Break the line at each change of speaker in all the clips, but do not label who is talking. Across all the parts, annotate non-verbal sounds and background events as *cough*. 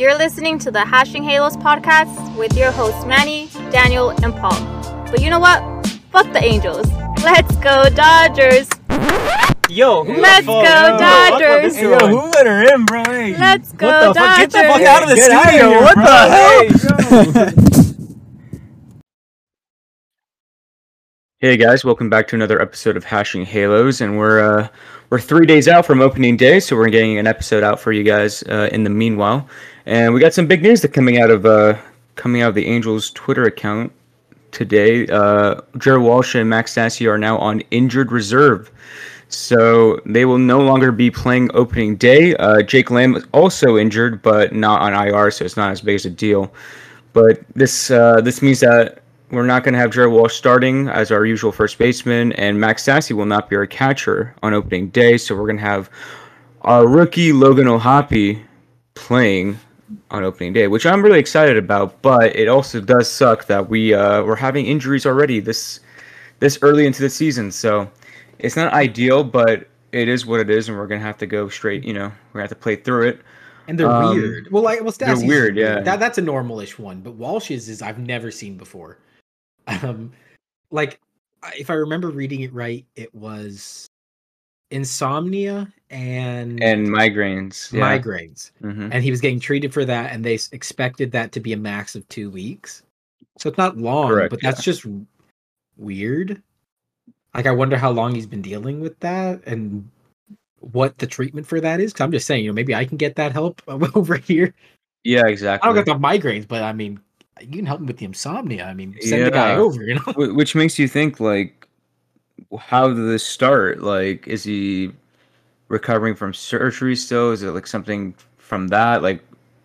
You're listening to the Hashin' Halos podcast with your hosts Manny, Daniel, and Paul. But you know what? Fuck the Angels. Let's go Dodgers.
Yo, who
Let's
the fuck-
go,
Yo, what- what
Dodgers.
the
Hey, yo, who let her in, bro? Hey.
Let's go
What the fuck? Get the fuck out of the
Get outta
studio.
here,
what
bro.
the hell? *laughs*
Hey guys, welcome back to another episode of Hashin' Halos, and we're uh, we're three days out from opening day, so we're getting an episode out for you guys uh, in the meanwhile. And we got some big news that coming out of uh, coming out of the Angels Twitter account today. Uh, Jared Walsh and Max Stassi are now on injured reserve, so they will no longer be playing opening day. Uh, Jake Lamb is also injured, but not on IR, so it's not as big as a deal. But this uh, this means that we're not going to have Jared Walsh starting as our usual first baseman, and Max Stassi will not be our catcher on opening day. So we're going to have our rookie Logan O'Hoppe playing on opening day, which I'm really excited about. But it also does suck that we uh, we're having injuries already this this early into the season. So it's not ideal, but it is what it is, and we're going to have to go straight. You know, we're to have to play through it.
And they're
Um,
weird. Well, like, well,
they're weird, yeah.
That that's a normalish one, but Walsh's is I've never seen before. *laughs* Um, like, if I remember reading it right, it was insomnia and
And migraines, yeah.
migraines,
hmm
and he was getting treated for that, and they expected that to be a max of two weeks. So it's not long,
Correct,
but that's just weird. Like, I wonder how long he's been dealing with that and what the treatment for that is. Because I'm just saying, you know, maybe I can get that help *laughs* over here.
Yeah, exactly I
don't got the migraines, but I mean, you can help me with the insomnia. I mean, send the guy over, you know?
Which makes you think like how did this start like is he recovering from surgery still is it like something from that like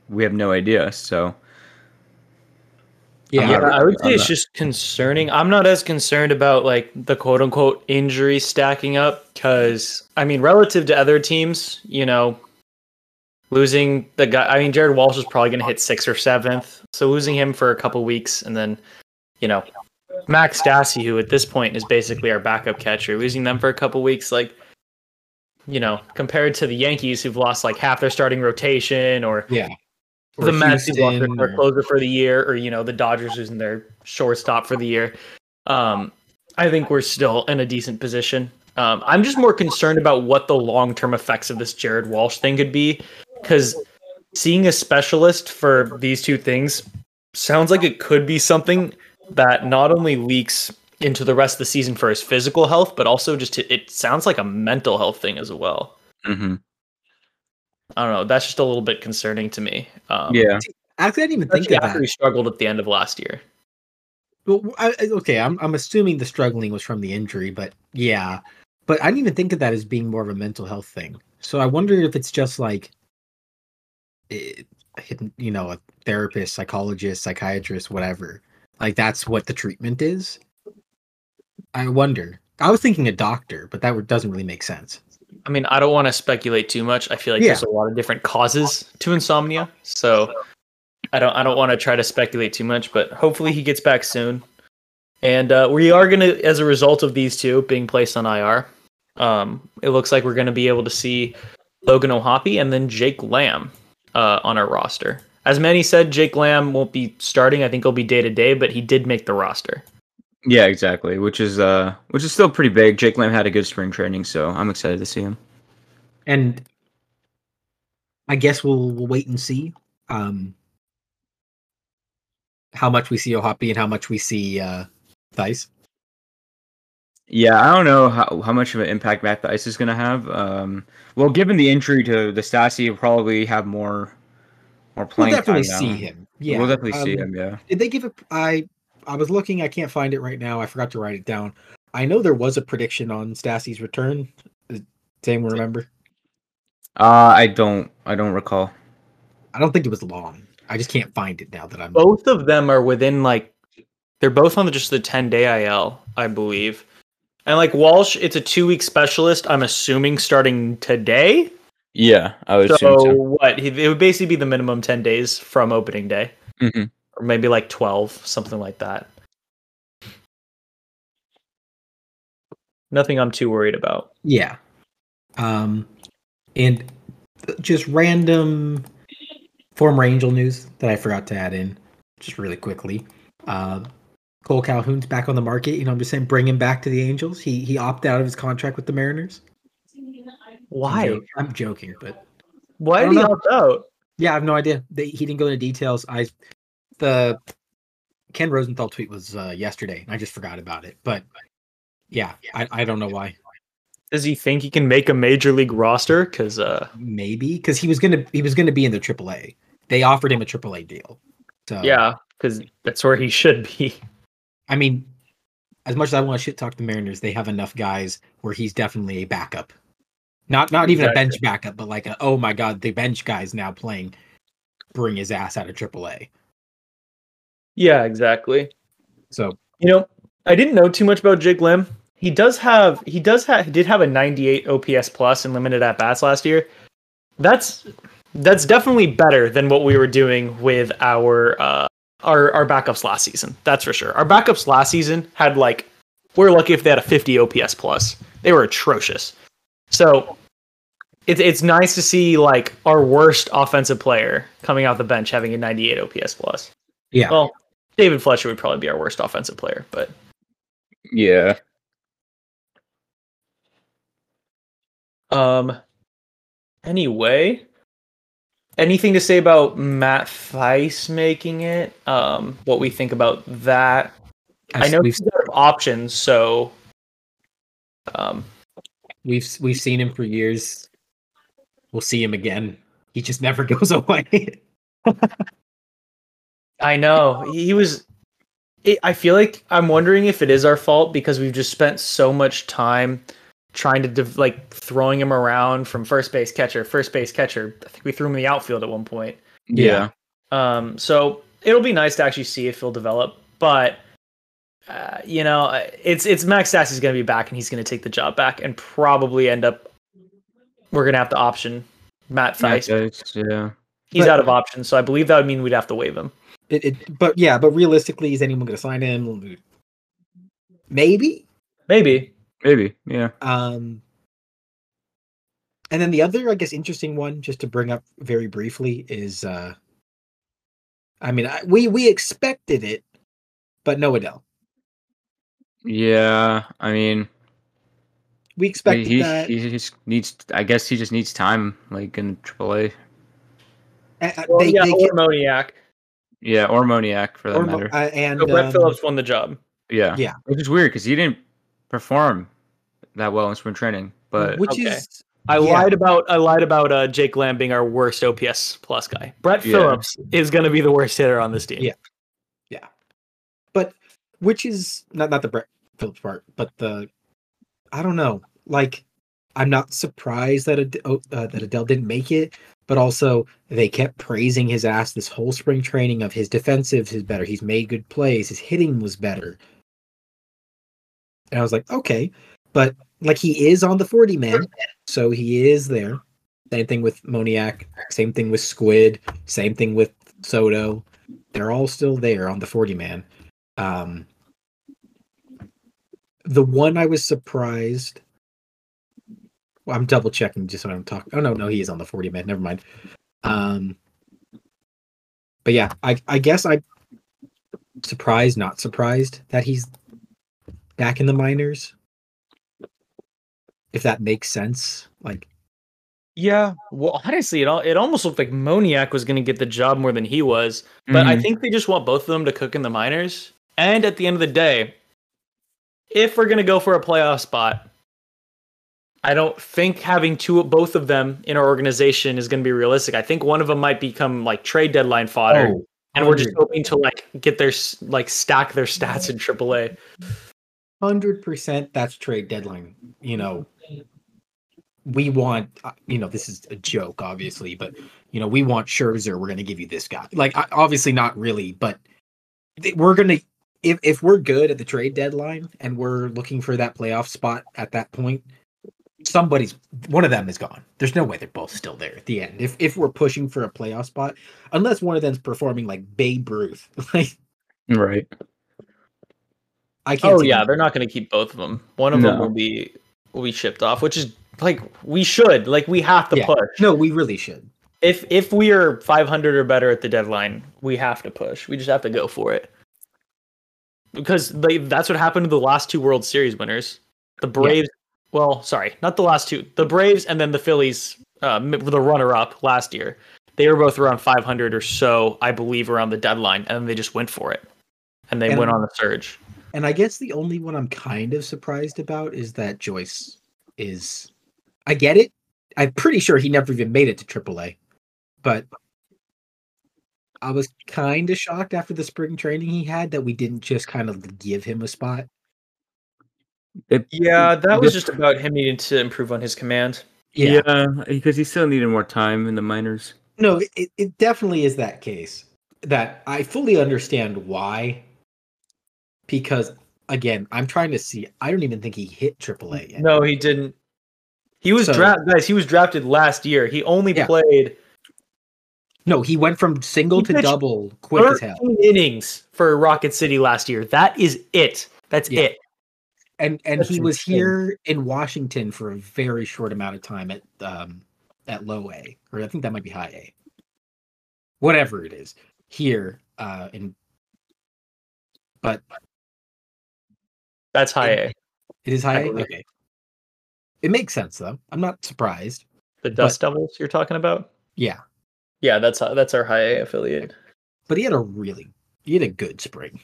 we have no idea so
Yeah,
I would say it's
that.
just concerning. I'm not as concerned about like the quote unquote injury stacking up because I mean, relative to other teams, you know, losing the guy. I mean, Jared Walsh is probably going to hit sixth or seventh, so losing him for a couple weeks and then, you know, Max Stassi, who at this point is basically our backup catcher, losing them for a couple weeks, like. You know, compared to the Yankees, who've lost like half their starting rotation, or
yeah.
the Mets who lost their,
or-
closer for the year, or you know the Dodgers losing their shortstop for the year. Um, I think we're still in a decent position. Um, I'm just more concerned about what the long term effects of this Jared Walsh thing could be, because seeing a specialist for these two things sounds like it could be something that not only leaks into the rest of the season for his physical health, but also just to, it sounds like a mental health thing as well.
mhm.
I don't know. That's just a little bit concerning to me. Um,
yeah
Actually, I didn't even think of
after
that.
he struggled at the end of last year.
Well, I, I- okay, I'm I'm assuming the struggling was from the injury, but yeah, but I didn't even think of that as being more of a mental health thing. So I wonder if it's just like, it, hidden, you know, a therapist, psychologist, psychiatrist, whatever. Like that's what the treatment is. I wonder. I was thinking a doctor, but that doesn't really make sense.
I mean, I don't want to speculate too much. I feel like
Yeah.
there's a lot of different causes to insomnia, so I don't I don't want to try to speculate too much. But hopefully he gets back soon, and uh, we are gonna, as a result of these two being placed on IR, um, it looks like we're gonna be able to see Logan O'Hoppe and then Jake Lamb uh, on our roster. As many said, Jake Lamb won't be starting. I think he'll be day to day, but he did make the roster.
yeah exactly which is uh which is still pretty big jake lamb had a good spring training so i'm excited to see him
And I guess we'll we'll wait and see um how much we see O'Hoppe and how much we see uh Thaiss.
yeah i don't know how, how much of an impact Matt Thaiss is going to have um well given the injury to the Stassi, he'll probably have more more
We'll definitely see
now.
him. Yeah,
we'll definitely see
um,
him yeah
Did they give a? I I was looking. I can't find it right now. I forgot to write it down. I know there was a prediction on Stassi's return. Does anyone remember?
uh i don't i don't recall
I don't think it was long. I just can't find it now that I'm.
both of them are within like they're both on the, just the 10 day IL, I believe. And like Walsh, it's a two week specialist. I'm assuming starting today.
Yeah i would
So,
so
what? It would basically be the minimum 10 days from opening day,
Mhm.
or maybe like 12, something like that. Nothing I'm too worried about.
Yeah. Um, and just random former Angel news that I forgot to add in, just really quickly. Uh, Cole Calhoun's back on the market. You know, I'm just saying, bring him back to the Angels. He he opted out of his contract with the Mariners. I'm
Why?
joking, I'm joking but
Why did
don't
he
know.
opt out?
yeah, I have no idea. They, he didn't go into details. I the Ken Rosenthal tweet was uh, yesterday, and I just forgot about it. But yeah, I, I don't know why.
Does he think he can make a major league roster? Because uh,
Maybe because he was gonna he was gonna be in the AAA. They offered him a AAA deal. So
yeah, because that's where he should be.
I mean, as much as I want to shit talk the Mariners, they have enough guys where he's definitely a backup. Not not even a bench backup, but like a oh my god, the bench guy's now playing. Bring his ass out of AAA.
Yeah, exactly.
So
You know, I didn't know too much about Jake Lamb. He does have he does have he did have a 98 OPS plus in limited at bats last year. That's that's definitely better than what we were doing with our uh our our backups last season. That's for sure. Our backups last season had like we're lucky if they had a 50 OPS plus. They were atrocious. So it's it's nice to see like our worst offensive player coming out the bench having a 98 OPS plus.
yeah,
Well, David Fletcher would probably be our worst offensive player, but
Yeah.
Um. Anyway, anything to say about Matt Thaiss making it? Um, what we think about that? I know
we've
got options, so. Um.
We've we've seen him for years. We'll see him again. He just never *laughs* goes away.
I know he was. It, I feel like I'm wondering if it is our fault because we've just spent so much time trying to div- like throwing him around from first base catcher, first base catcher. I think we threw him in the outfield at one point.
Yeah.
Um, so it'll be nice to actually see if he'll develop, but uh, you know, it's it's Max Stassi's going to be back and he's going to take the job back and probably end up. We're going to have to option Matt
Matt
Thaiss.
Dice, yeah.
He's
But-
out of options, so I believe that would mean we'd have to waive him.
It, it, but yeah, but realistically, is anyone going to sign him? Maybe.
Maybe.
Maybe. Yeah.
Um, and then the other, I guess, interesting one, just to bring up very briefly, is uh, I mean, I, we we expected it, but no Adell.
Yeah. I mean,
We expect
he,
that.
he just needs, I guess he just needs time, like in AAA.
Uh,
Well,
they,
yeah,
they
or
get-
Moniak.
Yeah. Or Moniak for that
or
matter.
uh, and
So Brett
um,
Phillips won the job.
yeah.
yeah.
Which is weird because he didn't perform that well in spring training. But
which
okay.
is
I
yeah.
lied about I lied about uh, Jake Lamb being our worst OPS plus guy. Brett
Yeah.
Phillips is going to be the worst hitter on this team.
Yeah, yeah. but which is not not the Brett Phillips part, but the I don't know. Like, I'm not surprised that Ad- oh, uh, that Adell didn't make it, but also they kept praising his ass this whole spring training of his defensive is better. He's made good plays. His hitting was better. And I was like, okay, but like he is on the 40 man, so he is there. Same thing with Moniak. Same thing with Squid. Same thing with Soto. They're all still there on the 40 man. Um, the one I was surprised. Well, I'm double checking just when I'm talking. Oh no, no, he is on the 40 man. Never mind. Um, but yeah, I I guess I surprised, not surprised that he's back in the minors. If that makes sense, like
Yeah. Well, honestly, it all, it almost looked like Moniak was going to get the job more than he was. But I
Mhm.
think they just want both of them to cook in the minors. And at the end of the day, if we're going to go for a playoff spot, I don't think having two both of them in our organization is going to be realistic. I think one of them might become like trade deadline fodder,
Oh,
and we're just hoping to like get their like stack their stats in AAA.
hundred percent that's trade deadline you know we want uh, you know this is a joke obviously but you know we want Scherzer we're going to give you this guy like obviously not really but we're going to if if we're good at the trade deadline and we're looking for that playoff spot at that point somebody's one of them is gone there's no way they're both still there at the end if if we're pushing for a playoff spot unless one of them's performing like Babe Ruth *laughs* like
right.
I can't
Oh yeah,
them-
they're not going to keep both of them. One of them will be will be shipped off, which is like we should like we have to
Yeah.
push.
no we really should
If if we are 500 or better at the deadline, we have to push. We just have to go for it. Because they, that's what happened to the last two World Series winners. The Braves, well, sorry, not the last two. The Braves and then the Phillies, uh, the runner-up last year. They were both around 500 or so, I believe, around the deadline, and they just went for it, and they
And-
went on a surge.
And I guess the only one I'm kind of surprised about is that Joyce is. I get it. I'm pretty sure he never even made it to AAA, but I was kind of shocked after the spring training he had that we didn't just kind of give him a spot.
It-
Yeah, that was just about him needing to improve on his command.
yeah, because he still needed more time in the minors.
No, it, it definitely is that case. That I fully understand why. Because again, I'm trying to see. I don't even think he hit AAA yet.
No, he didn't. He was
So-
drafted, guys. He was drafted last year. He only
Yeah.
played
No, he went from single
He
to double quick as hell.
13 innings for Rocket City last year. That is it. That's
Yeah.
it.
and and
That's
he was
insane.
here in Washington for a very short amount of time at um at low A, or I think that might be high A. Whatever it is, here uh in but
That's high A.
it is high A. Okay, it makes sense though. I'm not surprised.
The Dust Devils you're talking about?
Yeah,
Yeah, that's that's our high A affiliate.
but he had a really he had a good spring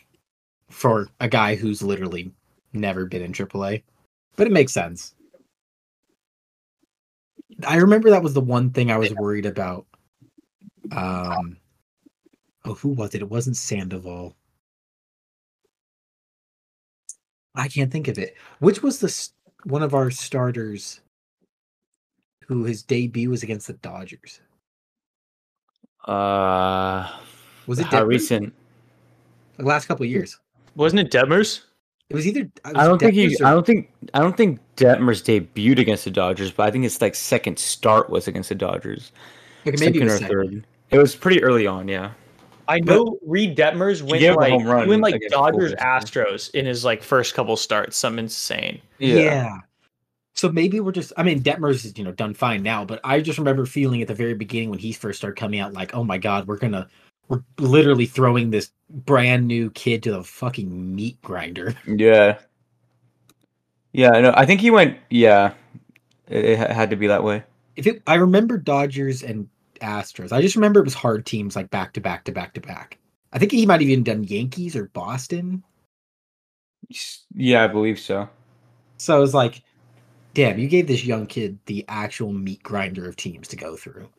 for a guy who's literally never been in AAA. But it makes sense. I remember that was the one thing I was worried about. Um oh who was it? It wasn't Sandoval. I can't think of it. Which was the one of our starters who his debut was against the Dodgers?
Uh,
Was it
how
Detmers?
recent?
The last couple of years.
Wasn't it Detmers?
It was either
I don't think he.
Or-
I don't think. I don't think Detmers debuted against the Dodgers, but I think his like second start was against the Dodgers.
Okay, maybe
second
it
or
was second.
third. It was pretty early on. Yeah.
I know Reid Detmers went
gave him a
like
home run
he went like Dodgers Astros in his like first couple starts. Something insane.
Yeah. So maybe we're just I mean Detmers is, you know, done fine now, but I just remember feeling at the very beginning when he first started coming out like, "Oh my god, we're going to we're literally throwing this brand new kid to the fucking meat grinder." *laughs*
Yeah. Yeah. No, I think he went. Yeah. It, it had to be that way.
If it I remember Dodgers and Astros. I just remember it was hard teams like back to back to back to back. I think he might have even done Yankees or Boston.
Yeah, I believe so.
So I was like, damn, you gave this young kid the actual meat grinder of teams to go through.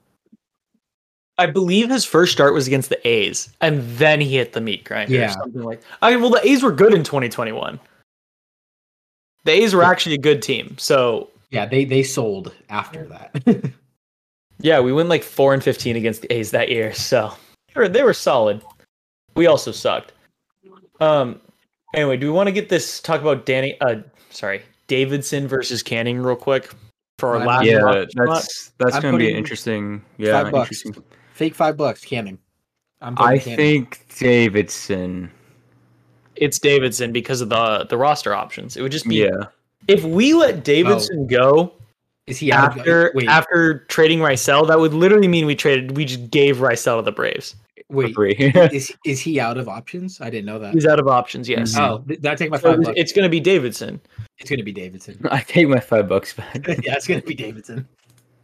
I believe his first start was against the A's, and then he hit the meat grinder.
Yeah.
or something like. I mean, well, the A's were good in 2021. The A's were actually a good team, so
Yeah, they they sold after that. *laughs*
yeah, we went like four and 15 against the A's that year, so they were, they were solid. We also sucked. Um. Anyway, do we want to get this talk about Danny? Uh, sorry, Davidson versus Canning real quick for our last.
not?
Yeah,
rock
that's that's
I'm
gonna be
putting
interesting. Yeah,
five bucks.
interesting.
Fake five bucks, Canning. I'm
I
Canning.
think Davidson.
it's Davidson because of the the roster options. It would just be
Yeah.
if we let Davidson oh. go
is he out of-
after
wait,
after trading Raisel, that would literally mean we traded we just gave Raisel to the Braves.
Wait,
Agree. *laughs*
is is he out of options? I didn't know that.
He's out of options, yes.
Oh, mm-hmm. th- did I take my
So
five bucks?
it's going to be Davidson.
It's gonna be Davidson. *laughs*
I take my five bucks back. *laughs*
yeah, it's gonna be Davidson.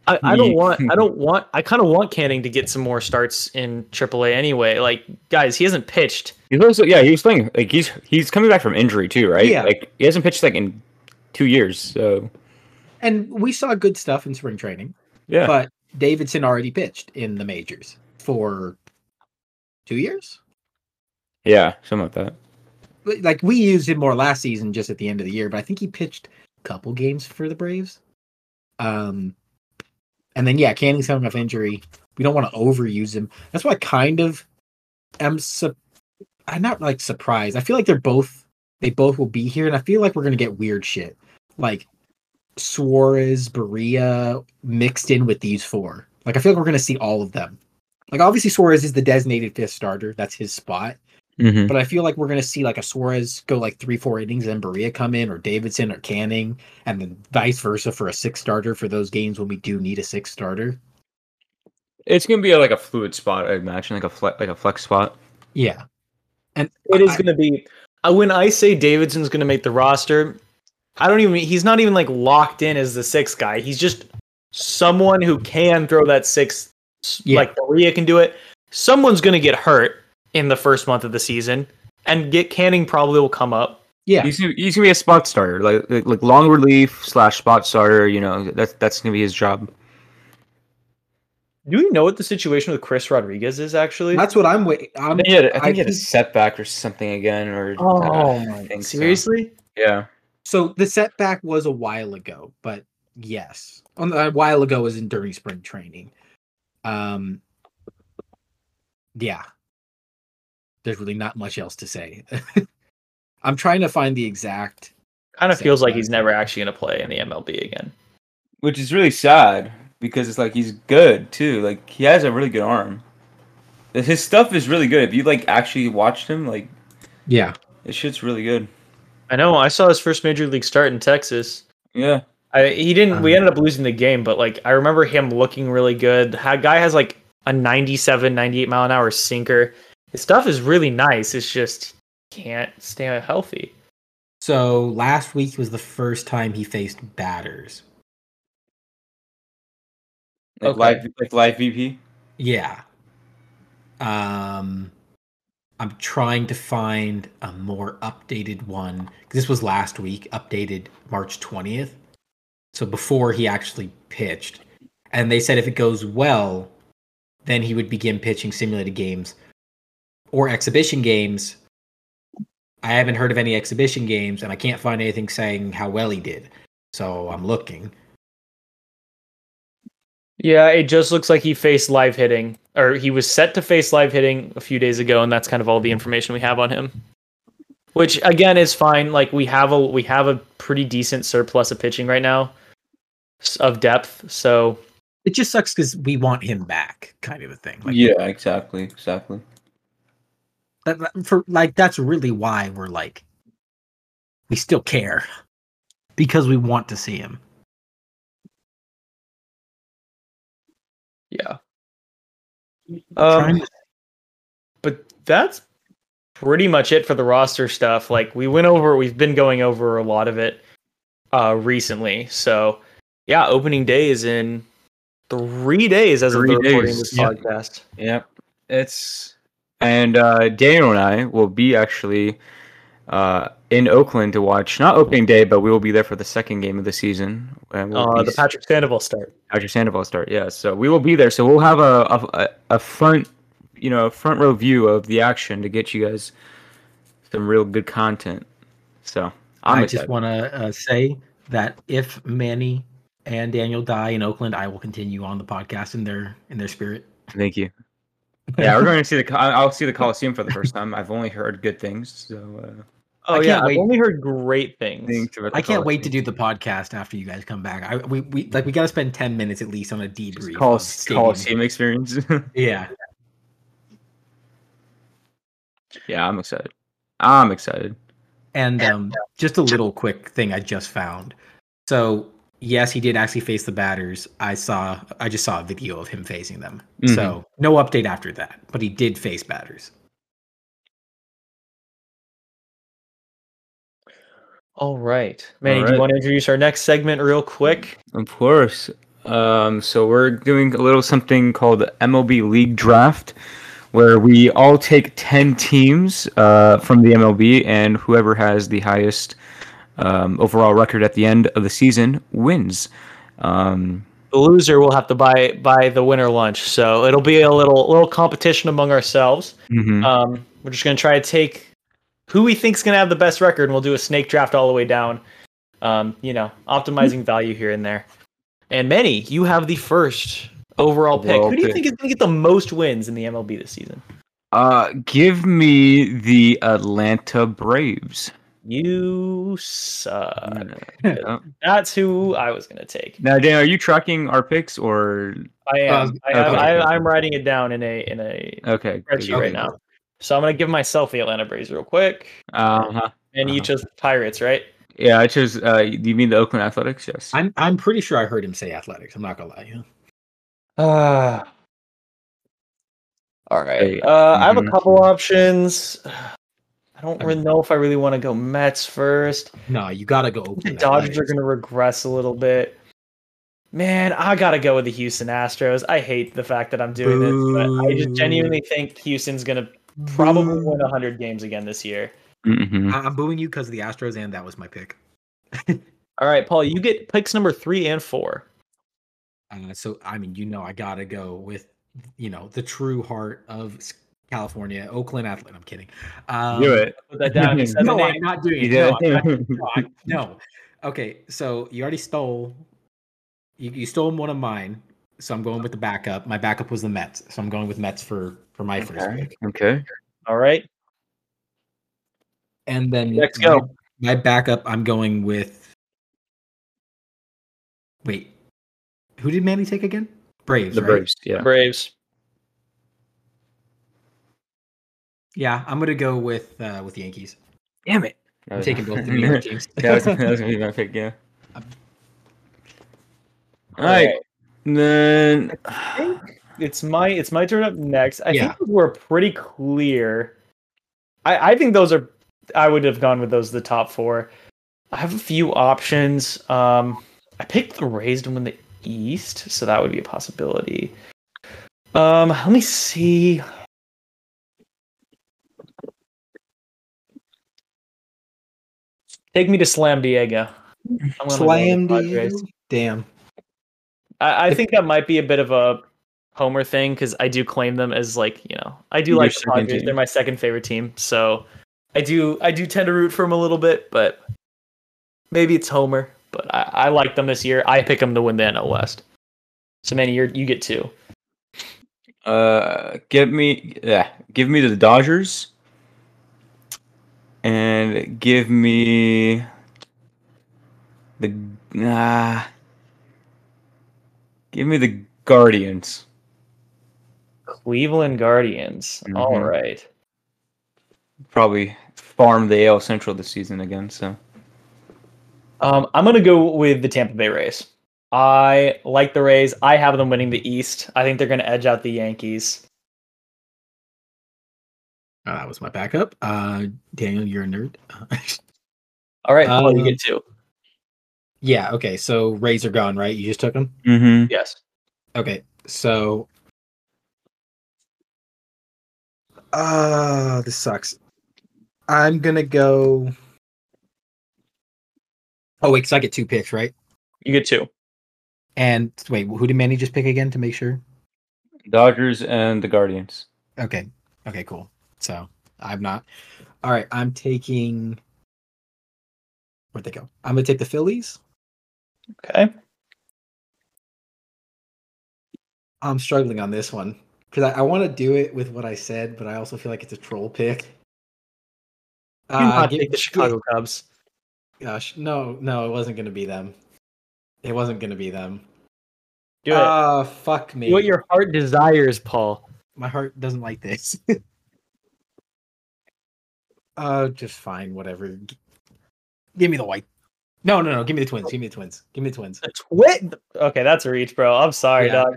I, I don't want I don't want I kind of want Canning to get some more starts in AAA anyway. Like guys, he hasn't pitched.
He's also yeah, he's playing like he's he's coming back from injury too, right?
Yeah.
Like he hasn't pitched like in two years. So
And we saw good stuff in spring training,
yeah.
but Davidson already pitched in the majors for two years.
yeah, something like that.
Like we used him more last season, just at the end of the year, but I think he pitched a couple games for the Braves. Um, and then yeah, Canning's coming off injury. We don't want to overuse him. That's why I kind of am. Su- I'm not like surprised. I feel like they're both. They both will be here, and I feel like we're gonna get weird shit, like Suarez, Barria mixed in with these four. Like I feel like we're gonna see all of them. Like obviously Suarez is the designated fifth starter. That's his spot.
Mm-hmm.
But I feel like we're gonna see like a Suarez go like three, four innings, and Barria come in, or Davidson, or Canning, and then vice versa for a six starter for those games when we do need a six starter.
It's gonna be like a fluid spot, I imagine, like a fle- like a flex spot.
Yeah, and
It is
I-
going to be uh, when I say Davidson's going to make the roster. I don't even. He's not even like locked in as the sixth guy. He's just someone who can throw that six.
Yeah.
Like Maria can do it. Someone's going to get hurt in the first month of the season, and get Canning probably will come up.
yeah.
He's gonna, he's gonna be a spot starter, like like, like long relief slash spot starter. You know, that's that's gonna be his job.
Do we know what the situation with Chris Rodriguez is actually?
That's what I'm waiting.
I
I'm,
think he had, I think
I
he had a setback or something again, or
oh
uh,
my!
think so.
Seriously?
yeah.
so the setback was a while ago, but yes, a while ago was in during spring training. Um, yeah, there's really not much else to say. *laughs* I'm trying to find the exact.
Kind of feels like he's never actually going to play in the MLB again.
which is really sad because it's like he's good too. Like he has a really good arm. His stuff is really good. If you like actually watched him, like
Yeah,
his shit's really good.
I know. I saw his first major league start in Texas.
Yeah,
I, he didn't. we
Um,
ended up losing the game, but like I remember him looking really good. That guy has like a 97, 98 mile an hour sinker. His stuff is really nice. It's just can't stay healthy.
So last week was the first time he faced batters.
like
Okay.
live like live BP.
Yeah. Um I'm trying to find a more updated one 'cause this was last week, updated March 20th. So before he actually pitched. And they said if it goes well, then he would begin pitching simulated games or exhibition games. I haven't heard of any exhibition games and I can't find anything saying how well he did. So I'm looking.
Yeah, it just looks like he faced live hitting, or he was set to face live hitting a few days ago, and that's kind of all the information we have on him. Which again is fine. Like we have a we have a pretty decent surplus of pitching right now, of depth. So
It just sucks because we want him back, kind of a thing. Like,
yeah, exactly, exactly.
that, that- for like that's really why we're like we still care because we want to see him.
yeah. Um,
to-
but that's pretty much it for the roster stuff. Like we went over, we've been going over a lot of it uh recently. So yeah, opening day is in three days as
Three
of the recording this
yeah.
podcast.
Yep, it's and uh, Daniel and I will be actually uh, in Oakland to watch not opening day, but we will be there for the second game of the season. And we'll
Uh, the Patrick Sandoval start.
Patrick Sandoval start. Yeah, so we will be there. So we'll have a a, a front, you know, front row view of the action to get you guys some real good content. So I'm
I
excited.
just want to uh, say that if Manny and Daniel die in Oakland, I will continue on the podcast in their in their spirit.
Thank you. *laughs* Yeah, we're going to see the. I- I'll see the Coliseum for the first time. I've only heard good things. So uh,
Oh
I
yeah,
can't
I've only heard great things.
things about
I can't wait to do the podcast after you guys come back. I we, we like we got to spend ten minutes at least on a debrief.
Col-
of stadium.
Coliseum experience. *laughs*
Yeah,
yeah, I'm excited. I'm excited.
And um, just a little quick thing I just found. So yes, he did actually face the batters. I saw. I just saw a video of him facing them.
Mhm.
So no update after that, but he did face batters.
All right, Manny,
All
do you want to introduce our next segment real quick?
Of course. Um, so we're doing a little something called the MLB League Draft, where we all take ten teams uh, from the MLB, and whoever has the highest um, overall record at the end of the season wins. Um,
The loser will have to buy buy the winner lunch, so it'll be a little little competition among ourselves.
mhm.
Um, we're just gonna try to take who we think's gonna have the best record, and we'll do a snake draft all the way down. Um, you know, optimizing value here and there. And Manny, you have the first overall pick.
Overall
Who do you
pick.
think is gonna get the most wins in the MLB this season?
Uh, give me the Atlanta Braves.
You suck. *laughs*
Yeah.
That's who I was gonna take.
Now, Dan, are you tracking our picks or?
I am.
Um,
I, have,
okay.
I, I'm writing it down in a in a
Okay.
spreadsheet
Okay.
right now. So I'm gonna give myself the Atlanta Braves real quick.
Uh huh.
And you
Uh-huh.
chose Pirates, right?
Yeah, I chose. Uh, do you mean the Oakland Athletics? Yes.
I'm I'm pretty sure I heard him say athletics. I'm not gonna lie.
Uh All right.
Hey,
Uh, I have a couple options. *sighs* I don't really know if I really want to go Mets first.
No, you gotta go.
The Dodgers are going to regress a little bit. Man, I got to go with the Houston Astros. I hate the fact that I'm doing this, but I just genuinely think Houston's going to probably
Boo.
win 100 games again this year.
Mhm.
I- I'm booing you because of the Astros, and that was my pick. *laughs*
All right, Paul, you get picks number three and four.
Uh, so I mean, you know, I gotta go with you know the true heart of California, Oakland Athlete. I'm kidding. Um,
Do it.
Put that down. *laughs* You said the
No,
name.
I'm not doing it. No. I'm not- no, I- no. Okay, so you already stole. You, you stole one of mine, so I'm going with the backup. My backup was the Mets, so I'm going with Mets for for my first
Okay.
pick.
Okay.
All right.
And then
Let's
my-
go.
My, backup, I'm going with. Wait, who did Manny take again? Braves.
The
right?
Braves. Yeah.
Braves.
Yeah, I'm gonna go with uh, with Yankees.
Damn it.
I'm taking both the New York teams.
that was, that was gonna be my pick. Yeah.
Um,
All right. Then
It's my it's my turn up next. I
Yeah.
think we're pretty clear. I, I think those are I would have gone with those the top four. I have a few options. Um I picked the Rays to win the East, so that would be a possibility. Um let me see. Take me to Slam Diego. I'm gonna go with
Slam. Diego. Damn.
I, I think that might be a bit of a homer thing because I do claim them as like you know I do
Your
like the Padres.
team.
They're my second favorite team, so I do I do tend to root for them a little bit, but maybe it's homer. But I, I like them this year. I pick them to win the NL West. So Manny, you you get two.
uh, give me yeah, give me the Dodgers, and give me the ah, give me the Guardians.
Cleveland Guardians. All
Mhm.
right.
Probably farm the AL Central this season again. So
Um, I'm gonna go with the Tampa Bay Rays. I like the Rays. I have them winning the East. I think they're gonna edge out the Yankees.
Uh, that was my backup. Uh, Daniel, you're a nerd. *laughs*
All right, Paul, you
Um,
get two.
yeah. Okay. So Rays are gone, right? You just took them.
mm-hmm.
Yes.
Okay. So. Uh, this sucks. I'm gonna go. Oh wait, because I get two picks, right?
You get two.
And wait, who did Manny just pick again to make sure?
Dodgers and the Guardians.
Okay. Okay, cool. So I'm not. All right, I'm taking. Where'd they go? I'm gonna take the Phillies.
Okay.
I'm struggling on this one because I, I want to do it with what I said, but I also feel like it's a troll pick.
You uh, not
give-
take the Chicago Cubs.
Gosh, no, no, it wasn't gonna be them. It wasn't gonna be them.
Do it.
Ah, fuck me.
Do what your heart desires, Paul.
My heart doesn't like this. uh, *laughs* just fine, whatever. G- Give me the white. No, no, no. Give me the twins. Give me the twins. Give me the twins.
The twin. Okay, that's a reach, bro. I'm sorry,
Yeah.
dog.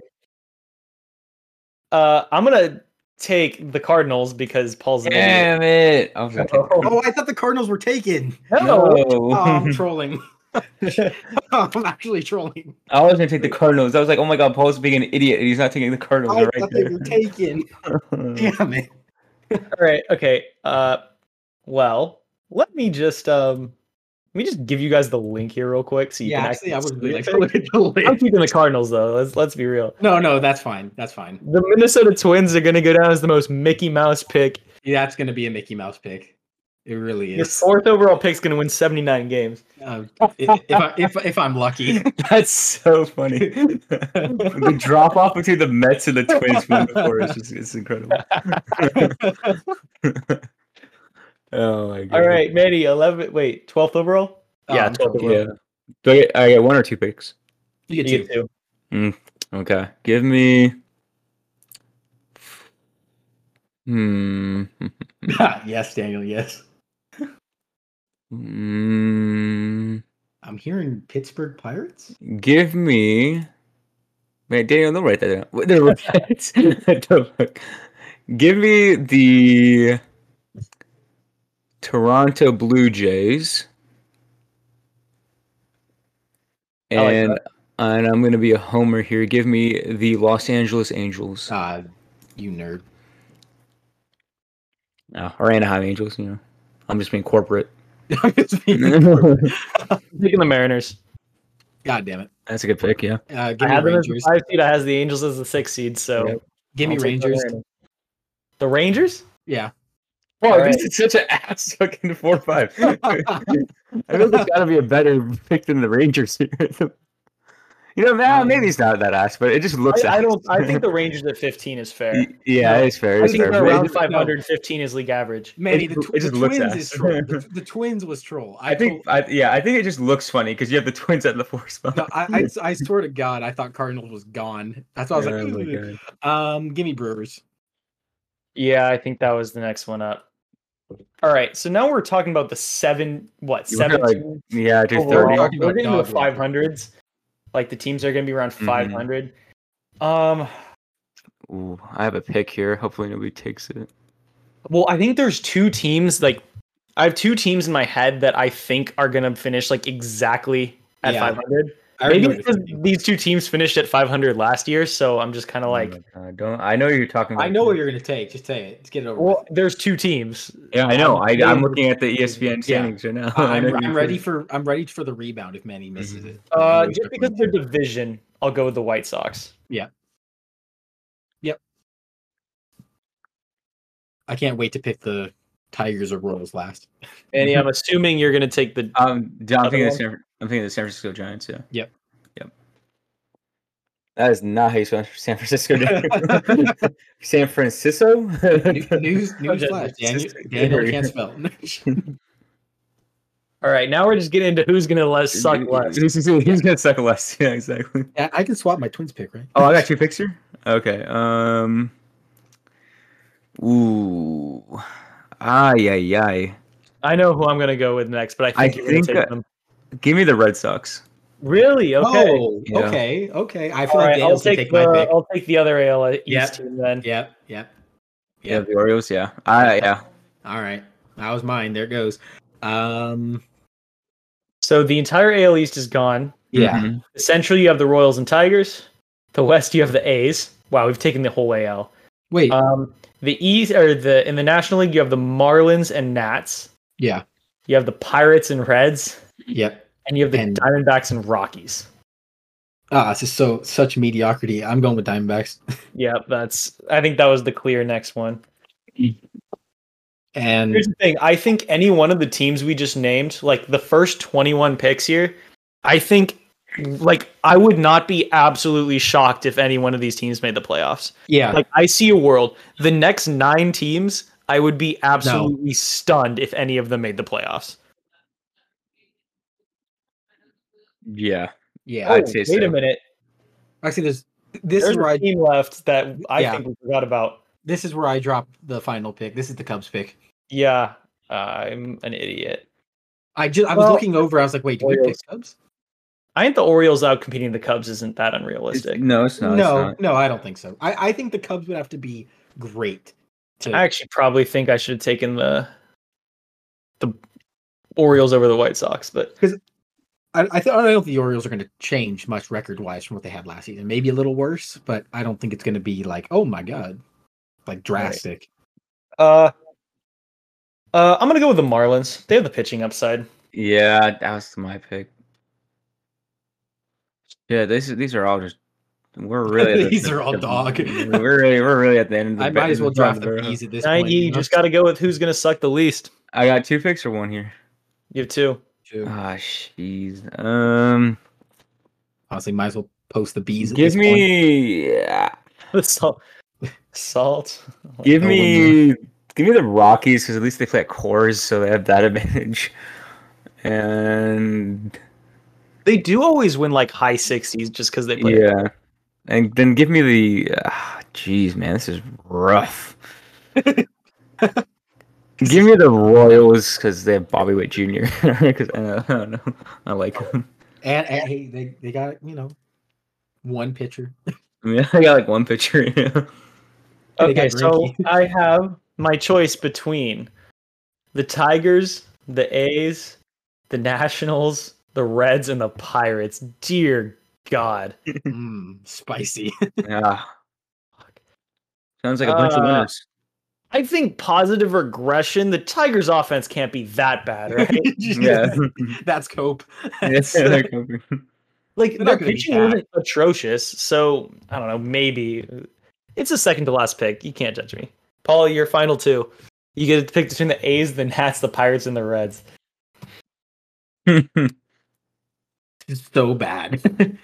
Uh, I'm gonna take the Cardinals because Paul's an.
Damn it! I was gonna take
Oh, I thought the Cardinals were taken.
No.
Oh, I'm *laughs* trolling. *laughs* I'm actually trolling.
I was gonna take the Cardinals. I was like, oh my god, Paul's being an idiot, he's not taking the Cardinals
I
right
thought they were taken. *laughs* Damn it.
All right. Okay. Uh, well, let me just um, let me just give you guys the link here real quick so you
Yeah,
can
actually, I was
see
really
it.
like, look at the
I'm keeping the *laughs* Cardinals though. Let's let's be real.
No, no, that's fine. That's fine.
The Minnesota Twins are gonna go down as the most Mickey Mouse pick.
Yeah, that's gonna be a Mickey Mouse pick. It really is.
Your fourth overall pick's gonna win 79 games.
Uh, if, if, I, if if I'm lucky. *laughs*
That's so funny. *laughs* the drop off between the Mets and the Twins from before is just it's incredible. Oh my god.
All right, Manny, 11. Wait, 12th overall. Yeah,
Um,
12th overall.
Yeah. Do I get, I get one or two picks?
You
You
get
get
two.
two.
Okay. Give me. Hmm. *laughs*
yes, Daniel. Yes.
Hmm.
I'm hearing Pittsburgh Pirates.
Give me. Wait, Daniel, don't write that down. Wait, no, *laughs* the fuck? Give me the Toronto Blue Jays.
I like
And and I'm gonna be a homer here. Give me the Los Angeles Angels.
Ah, you nerd.
Oh, or Anaheim Angels, you know. I'm just being corporate. *laughs*
It's being- *laughs*
Taking the Mariners.
God damn it.
That's a good pick, yeah.
Uh,
I
give me
had them as the
Rangers.
five seed. I has the Angels as the six seed. So
Yep.
Give me
I'll the
Rangers.
The Rangers?
Yeah.
Oh,
Alright.
this is such an ass fucking four five. *laughs* I feel there's gotta be a better pick than the Rangers here. you know, nah, maybe it's not that ass, but it just looks.
I, I don't. I think the Rangers at 15 is fair.
Y- yeah, it's fair.
I
It's
think
fair.
they're
but it
around
just-
500. 15 is league average.
Manny,
It
the, tw- the twins
ass.
is troll. The, *laughs* the twins was troll.
I think,
told-
I, yeah, I think it just looks funny because you have the Twins at the four spot.
no, I, I, I swear to God, I thought Cardinals was gone. That's why I was
Oh
like,
my
um, give me Brewers.
Yeah, I think that was the next one up. All right, so now we're talking about the seven, what,
seven? like, yeah, two
overall. We're getting to the 500s. Like the teams are going to be around
Mhm.
500. Um,
Ooh, I have a pick here. Hopefully nobody takes it.
well, I think there's two teams. Like, I have two teams in my head that I think are going to finish like exactly at
Yeah.
500.
I already
Maybe because these two teams finished at 500 last year, so I'm just kind of like,
Oh don't I know you're talking.
I
about
know what you're gonna take. Just say it. Let's get it over.
well,
with.
there's two teams.
Yeah, I know.
I'm
I,
really-
I'm looking at the ESPN
Yeah.
standings right now.
I- *laughs*
I
I'm, I'm ready for I'm ready for the rebound if Manny misses
Mhm.
it.
Uh, just because
going
of their division, I'll go with the White Sox. Yeah. Yep.
I can't wait to pick the Tigers or Royals last.
Andy, I'm *laughs* assuming you're going to take the.
Um, I'm
Other
thinking, of? San, I'm thinking of the San Francisco Giants. Yeah.
Yep.
Yep. That is not how you spell *laughs* San Francisco. *laughs* San Francisco.
New- News *laughs* news flash. Daniel, Daniel can't spell.
All right, now we're just getting into who's going to let suck less.
He's, he's- he's gonna suck less. Yeah, exactly.
I I can swap my twins pick, right?
Oh, I got two picks here. Okay. Um. Ooh. Ay ay ay.
I know who I'm going to go with next, but I
I
think you're going to
think,
take
uh,
them.
Give me the Red Sox.
Really? Okay.
Oh,
Yeah.
okay, okay. I feel
All
like
right, I'll
Daniel's gonna
take,
take my
the,
pick.
I'll take the other AL East
Yep.
team then.
Yep, yep.
Yeah, the Orioles. Yeah. I yeah.
All right, that was mine. There it goes. Um,
So the entire AL East is gone.
yeah.
Mhm.
The Central, you have the Royals and Tigers. The West, you have the A's. Wow, we've taken the whole AL.
Wait,
Um, the East or the in the National League, you have the Marlins and Nats.
yeah,
You have the Pirates and Reds,
yep.
and you have the
And-
Diamondbacks and Rockies.
Ah, this is so such mediocrity. I'm going with Diamondbacks. *laughs*
Yeah, that's. I think that was the clear next one.
And
Here's the thing: I think any one of the teams we just named, like the first 21 picks here, I think, like, I would not be absolutely shocked if any one of these teams made the playoffs.
yeah,
Like, I see a world. The next nine teams, I would be absolutely stunned if any of them made the playoffs.
Yeah.
yeah.
I'd oh, say
Oh, wait
so.
a minute.
Actually, there's this
There's
is where
a
I
team left that I
Yeah.
think we forgot about.
this is where I drop the final pick. This is the Cubs pick.
Yeah, I'm an idiot.
I just I was
Well,
looking over. I was like, wait, do we pick
Orioles.
Cubs?
I think the Orioles out competing the Cubs isn't that
It's-
unrealistic.
no, it's not.
no,
It's
no, I don't think so. I, I think the Cubs would have to be great. To,
I actually probably think I should have taken the the Orioles over the White Sox, but
I, I, th- I don't know if the Orioles are going to change much record wise from what they had last season. Maybe a little worse, but I don't think it's going to be like, oh my god, like drastic.
uh, uh, I'm gonna go with the Marlins. They have the pitching upside.
Yeah, that was my pick. Yeah, these these are all just we're really at *laughs* the-
These are all dog. *laughs*
We're really we're really at the end of the
I might as well
the
draft the
barrel.
bees at this
Now
point.
you
know?
just got to go with who's gonna suck the least.
I got two picks or one here.
You have two.
True.
Ah, jeez. Um,
Honestly, might as well post the bees.
Give
this point.
me, *laughs* yeah, *laughs*
salt. Salt.
give me, give me the Rockies because at least they play at Coors, so they have that *laughs* advantage. And
They do always win like high 60s just because they play.
yeah, and then give me the. ah, Jeez, man, this is rough. Give me the Royals because they have Bobby Witt Jr. Because *laughs* I, don't- I know, I like him.
And, and hey, they, they got you know one pitcher. *laughs*
yeah, I got like one pitcher. *laughs* Yeah.
Okay, so I have my choice between the Tigers, the A's, the Nationals, the Reds, and the Pirates. Dear God.
Mm, spicy.
Yeah. Sounds like a bunch of
Uh,
winners.
I think positive regression. The Tigers' offense can't be that bad, right? *laughs*
Yeah. *laughs*
That's cope.
Yes, *laughs* they're coping.
like
They're
their
not gonna be
pitching
bad.
wasn't atrocious, so I don't know. Maybe it's a second to last pick. You can't judge me, Paul. Your final two. You get to pick between the A's, the Nats, the Pirates, and the Reds.
It's so bad.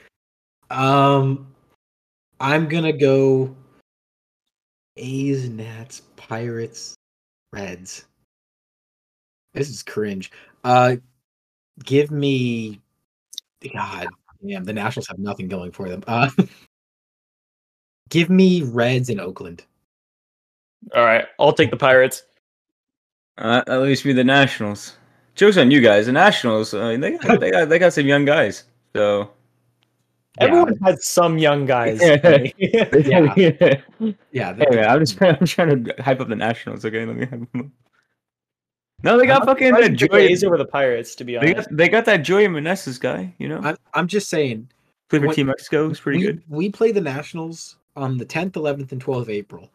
um, I'm gonna go A's, Nats, Pirates, Reds. This is cringe. Uh, give me, God, damn, the Nationals have nothing going for them. Uh, *laughs* give me Reds in Oakland.
All right, I'll take the Pirates.
Uh, at least be the Nationals. Joke's on you guys. The Nationals, uh, they got, they got they got some young guys. So
Everyone has some young guys. *laughs*
Yeah.
Yeah.
hey,
Yeah,
man, I'm just trying, I'm trying to hype up the Nationals. Okay, let me hype them up. No, they got fucking
I'd
that
pick the
Joy.
Over the Pirates, to be
They
honest.
got, they got that Joey Meneses guy. You know,
I'm, I'm just saying.
good for Team Mexico. It's pretty
we,
good.
We play the Nationals on the 10th, 11th, and 12th of April.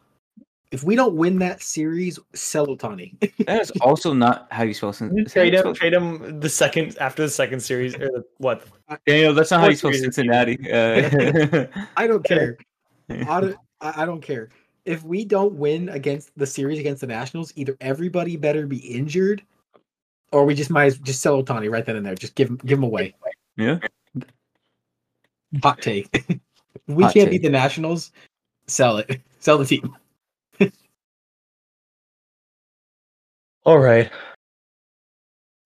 If we don't win that series, sell Ohtani. *laughs*
That is also not how you spell Cincinnati.
Trade him, trade him the second after the second series or the, what?
Daniel, that's not how you spell. Cincinnati. Uh, *laughs*
I don't care. *laughs* I don't, I I don't care. If we don't win against the series against the Nationals, either everybody better be injured, or we just might as just sell Ohtani right then and there. Just give him give him away.
yeah.
Hot take. we
Hot
can't
take.
beat the Nationals, sell it. Sell the team.
All right.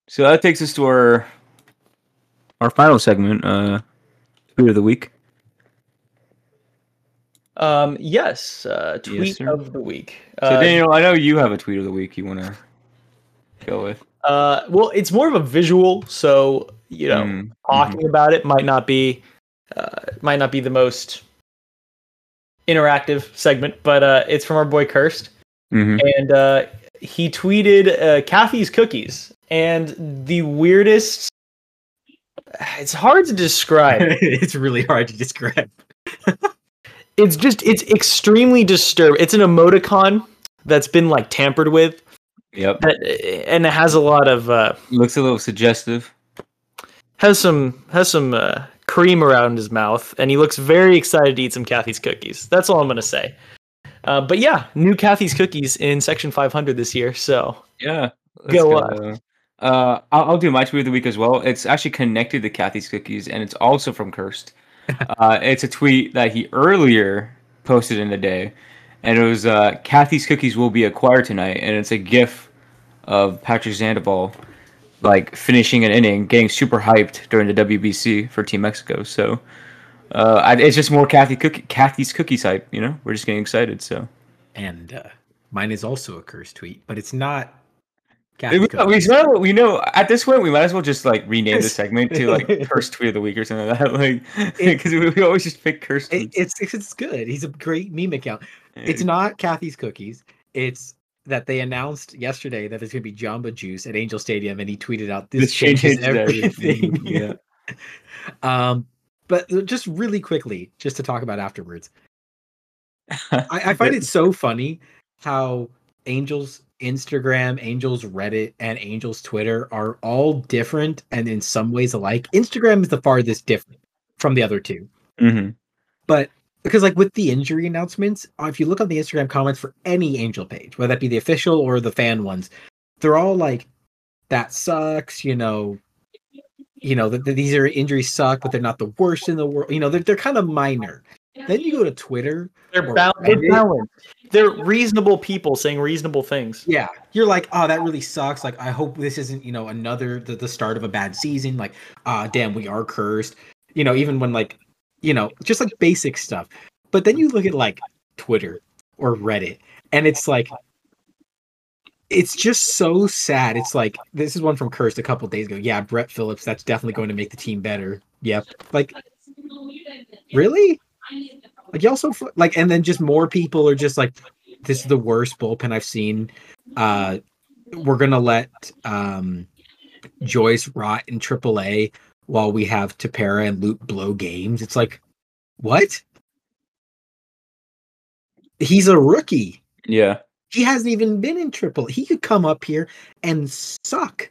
So that takes us to our our final segment, uh, tweet of the week.
Um. Yes. Uh, tweet
sir.
of the week.
So
Uh,
Daniel, I know you have a tweet of the week you want to go with.
Uh. Well, it's more of a visual, so you know,
Mm,
talking about it might not be, uh, might not be the most interactive segment, but uh, it's from our boy Cursed.
mhm.
and uh, he tweeted uh, Kathy's cookies, and the weirdest. It's hard to describe. *laughs*
it's really hard to describe. *laughs*
it's just it's extremely disturbing. It's an emoticon that's been like tampered with,
Yep.
that- and it has a lot of uh,
Looks a little suggestive.
has some has some uh, cream around his mouth, and he looks very excited to eat some Kathy's cookies. That's all I'm gonna say. Uh, but yeah, new Kathy's cookies in section 500 this year. So
Yeah.
Go
Uh, uh, I'll, I'll do my tweet of the week as well. It's actually connected to Kathy's cookies, and it's also from Cursed. *laughs* uh, it's a tweet that he earlier posted in the day, and it was uh, Kathy's cookies will be acquired tonight, and it's a GIF of Patrick Sandoval like finishing an inning, getting super hyped during the WBC for Team Mexico. So. Uh, I, it's just more Kathy cookie, Kathy's cookies hype, you know. We're just getting excited. So
And uh, mine is also a curse tweet, but it's not.
we,
Kathy
we,
Cookies.
know, we know at this point we might as well just like rename the segment to like *laughs* cursed tweet of the week or something like that. Like because *laughs* we, we always just pick cursed.
It- it's it's good. He's a great meme account. It's not Kathy's cookies. It's that they announced yesterday that there's gonna be Jamba Juice at Angel Stadium, and he tweeted out this,
This
changes,
changes
everything.
everything, yeah. *laughs*
um, but just really quickly, just to talk about afterwards, *laughs* I, I find it so funny how Angel's Instagram, Angel's Reddit, and Angel's Twitter are all different and in some ways alike. Instagram is the farthest different from the other two.
Mhm.
but because like with the injury announcements uh, if you look on the instagram comments for any angel page whether that be the official or the fan ones they're all like that sucks you know you know that these are injuries suck but they're not the worst in the world you know they're, they're kind of minor. Then you go to twitter
they're
Or
bal-
Reddit.
they're balanced. They're reasonable people saying reasonable things.
yeah. You're like oh that really sucks. Like i hope this isn't you know another the, the start of a bad season. Like ah damn we are cursed. You know even when like you know just like basic stuff. But then you look at like twitter or reddit and it's like it's just so sad it's like this is one from cursed a couple days ago yeah brett phillips that's definitely going to make the team better yep like really like y'all so like and then just more people are just like this is the worst bullpen I've seen. Uh, we're gonna let um, Joyce rot in AAA while we have Tepera and Loup blow games. It's like, what? He's a rookie.
Yeah.
He hasn't even been in triple. He could come up here and suck.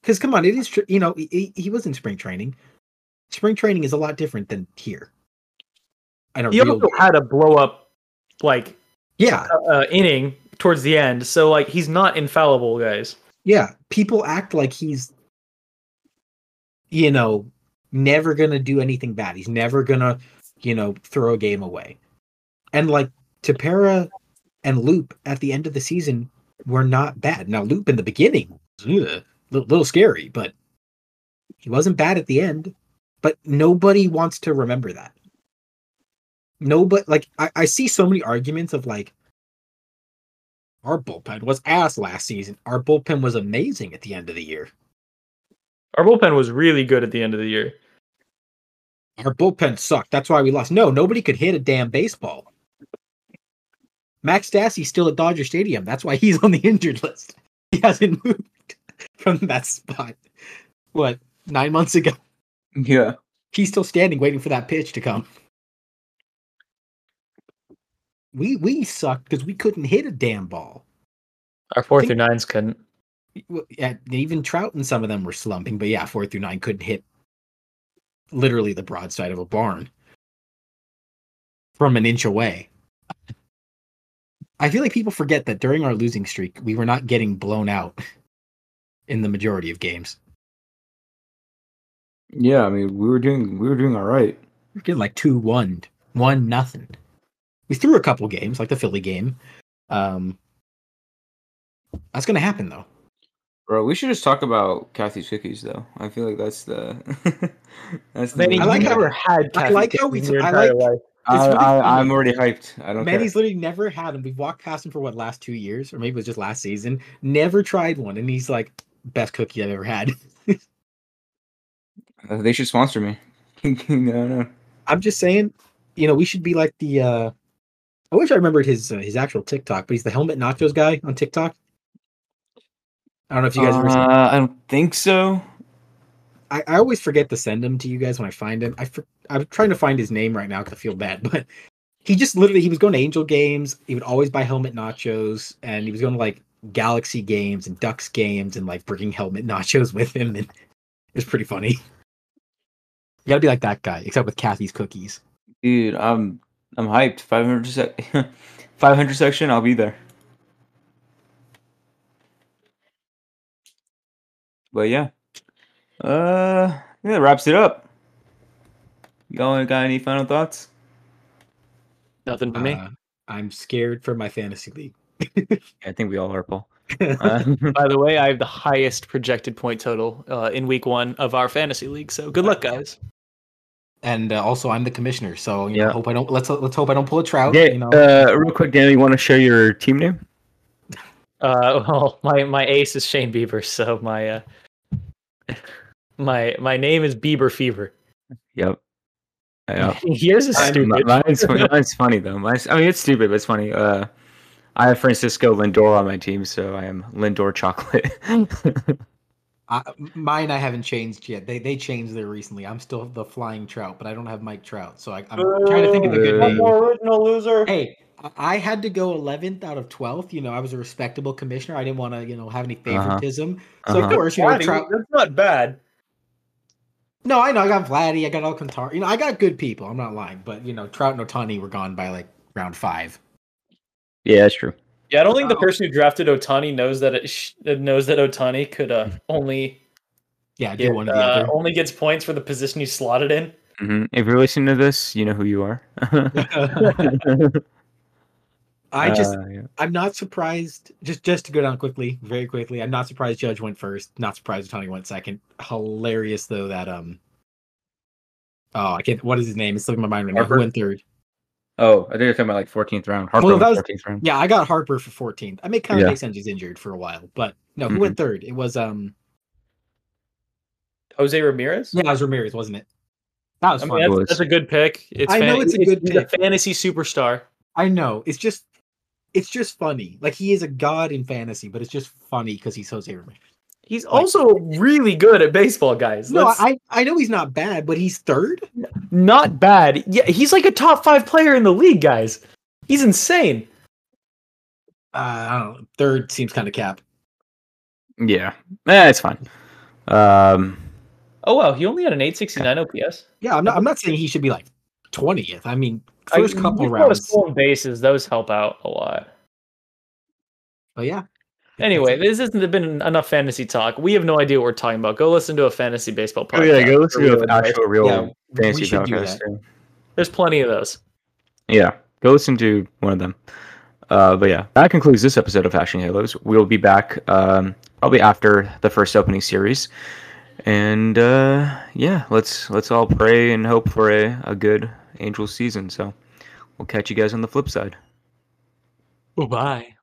Because come on, it is you know he, he was in spring training. Spring training is a lot different than here. I don't
He also had a blow up like
yeah
uh, inning towards the end, so like he's not infallible, guys.
yeah. People act like he's you know never gonna do anything bad. He's never gonna you know throw a game away. And like Tepera and Loup at the end of the season were not bad. Now Loup in the beginning, little, little scary, but he wasn't bad at the end. But nobody wants to remember that. Nobody like I, I see so many arguments of like our bullpen was ass last season. Our bullpen was amazing at the end of the year.
Our bullpen was really good at the end of the year.
Our bullpen sucked. That's why we lost. No, nobody could hit a damn baseball. Max Stassi's still at Dodger Stadium. That's why he's on the injured list. He hasn't moved *laughs* from that spot. What, nine months ago?
Yeah.
He's still standing waiting for that pitch to come. We we sucked because we couldn't hit a damn ball.
Our four
Think-
through nines couldn't.
Yeah, even Trout and some of them were slumping, but yeah, four through nine couldn't hit literally the broadside of a barn from an inch away. I feel like people forget that during our losing streak, we were not getting blown out *laughs* in the majority of games.
Yeah, I mean, we were doing we were doing all right.
We were getting like two one, one nothing. We threw a couple games, like the Philly game. Um, that's gonna happen though.
Bro, we should just talk about Kathy's cookies though. I feel like that's the *laughs* that's the
I like
you
how-
never had.
I like how we-
in
I like-
life.
I, I. I'm already hyped. I don't know.
Manny's
care.
literally never had them. We've walked past him for what last two years, or maybe it was just last season. Never tried one, and he's like best cookie I've ever had.
Uh, *laughs* they should sponsor me. *laughs* no, no.
I'm just saying, you know, we should be like the. uh I wish I remembered his uh, his actual TikTok, but he's the helmet nachos guy on TikTok. I don't know if you guys. ever seen
Uh, I don't think so.
I, I always forget to send him to you guys when I find him. I for, I'm trying to find his name right now because I feel bad, *laughs* but he just literally he was going to Angel games. He would always buy helmet nachos, and he was going to like Galaxy games and Ducks games, and like bringing helmet *laughs* nachos with him, and it was pretty funny. You gotta be like that guy, except with Kathy's cookies.
Dude, I'm I'm hyped. 500 sec *laughs* 500 section, I'll be there. But yeah. Uh yeah, wraps it up. Y'all got any final thoughts?
Nothing for me.
Uh, I'm scared for my fantasy league. *laughs*
I think we all are, Paul. *laughs* Uh,
By the way, I have the highest projected point total uh, in week one of our fantasy league. So good luck, guys.
and uh, also, I'm the commissioner, so you
Yeah.
know, hope I don't. Let's let's hope I don't pull a trout.
yeah,
you know,
uh, real quick, Danny, you want to share your team name?
Uh, *laughs* well, my my ace is Shane Bieber, so my uh, my my name is Bieber Fever.
Yep. Yeah. *laughs*
Yours is stupid.
Mine's, *laughs* mine's funny though. Mine's, I mean, it's stupid, but it's funny. Uh, I have Francisco Lindor on my team, so I am Lindor Chocolate. *laughs*
I, mine I haven't changed yet. They they changed there recently. I'm still the flying trout, but I don't have Mike Trout, so I, I'm trying to think of a good
Boo.
name.
original loser.
Hey, I- I had to go 11th out of 12th. You know, I was a respectable commissioner. I didn't want to, you know, have any favoritism. So of
Uh-huh.
course, you know, Trout.
That's not bad.
No, I know. I got Vladdy. I got Alcantara. You know, I got good people. I'm not lying, but you know, Trout and Ohtani were gone by like round five.
yeah, that's true.
Yeah, I don't think the person who drafted Ohtani knows that it sh- knows that Ohtani could uh, only
Yeah,
get,
one or the
uh,
other.
only gets points for the position he's slotted in.
hmm If you're listening to this, you know who you are. *laughs* *laughs* *laughs*
I just,
Uh, yeah.
I'm not surprised. Just, just to go down quickly, very quickly. I'm not surprised Judge went first. Not surprised Ohtani went second. Hilarious though that um. Oh, I can't. What is his name? It's slipping my mind right now. Who went third?
Oh, I think you're talking about like 14th round. Harper
Well, that
was
was-
14th round.
Yeah, I got Harper for 14th. I make kind of
Yeah.
make sense. He's injured for a while, but no, who went third? It was um.
Jose Ramirez.
Yeah, it was Ramirez, wasn't it? That was
I
fun.
mean, that's, that's a good pick. It's
I know it's a good
he's
pick.
a fantasy superstar.
I know. It's just it's just funny. Like he is a god in fantasy, but it's just funny because he's Jose Ramirez.
He's also really good at baseball, guys.
No,
Let's-
I I know he's not bad, but he's third.
not bad. Yeah, he's like a top five player in the league, guys. He's insane.
Uh, I don't know. Third seems kind of cap.
Yeah, eh, it's fine. Um,
Oh wow, he only had an 869 OPS.
Yeah, I'm not. I'm not saying he should be like twentieth. I mean,
I-
first couple
he's
rounds.
stolen bases, those help out a lot.
But yeah.
Anyway, this hasn't been enough fantasy talk. We have no idea what we're talking about. Go listen to a fantasy baseball
oh
podcast.
yeah, go listen to
real
an
advice.
actual real
Yeah,
fantasy podcast.
There's plenty of those.
Yeah, go listen to one of them. Uh, but yeah, that concludes this episode of Hashin' Halos. We'll be back um, probably after the first opening series, and uh, yeah, let's let's all pray and hope for a, a good Angels season. So we'll catch you guys on the flip side.
Bye bye.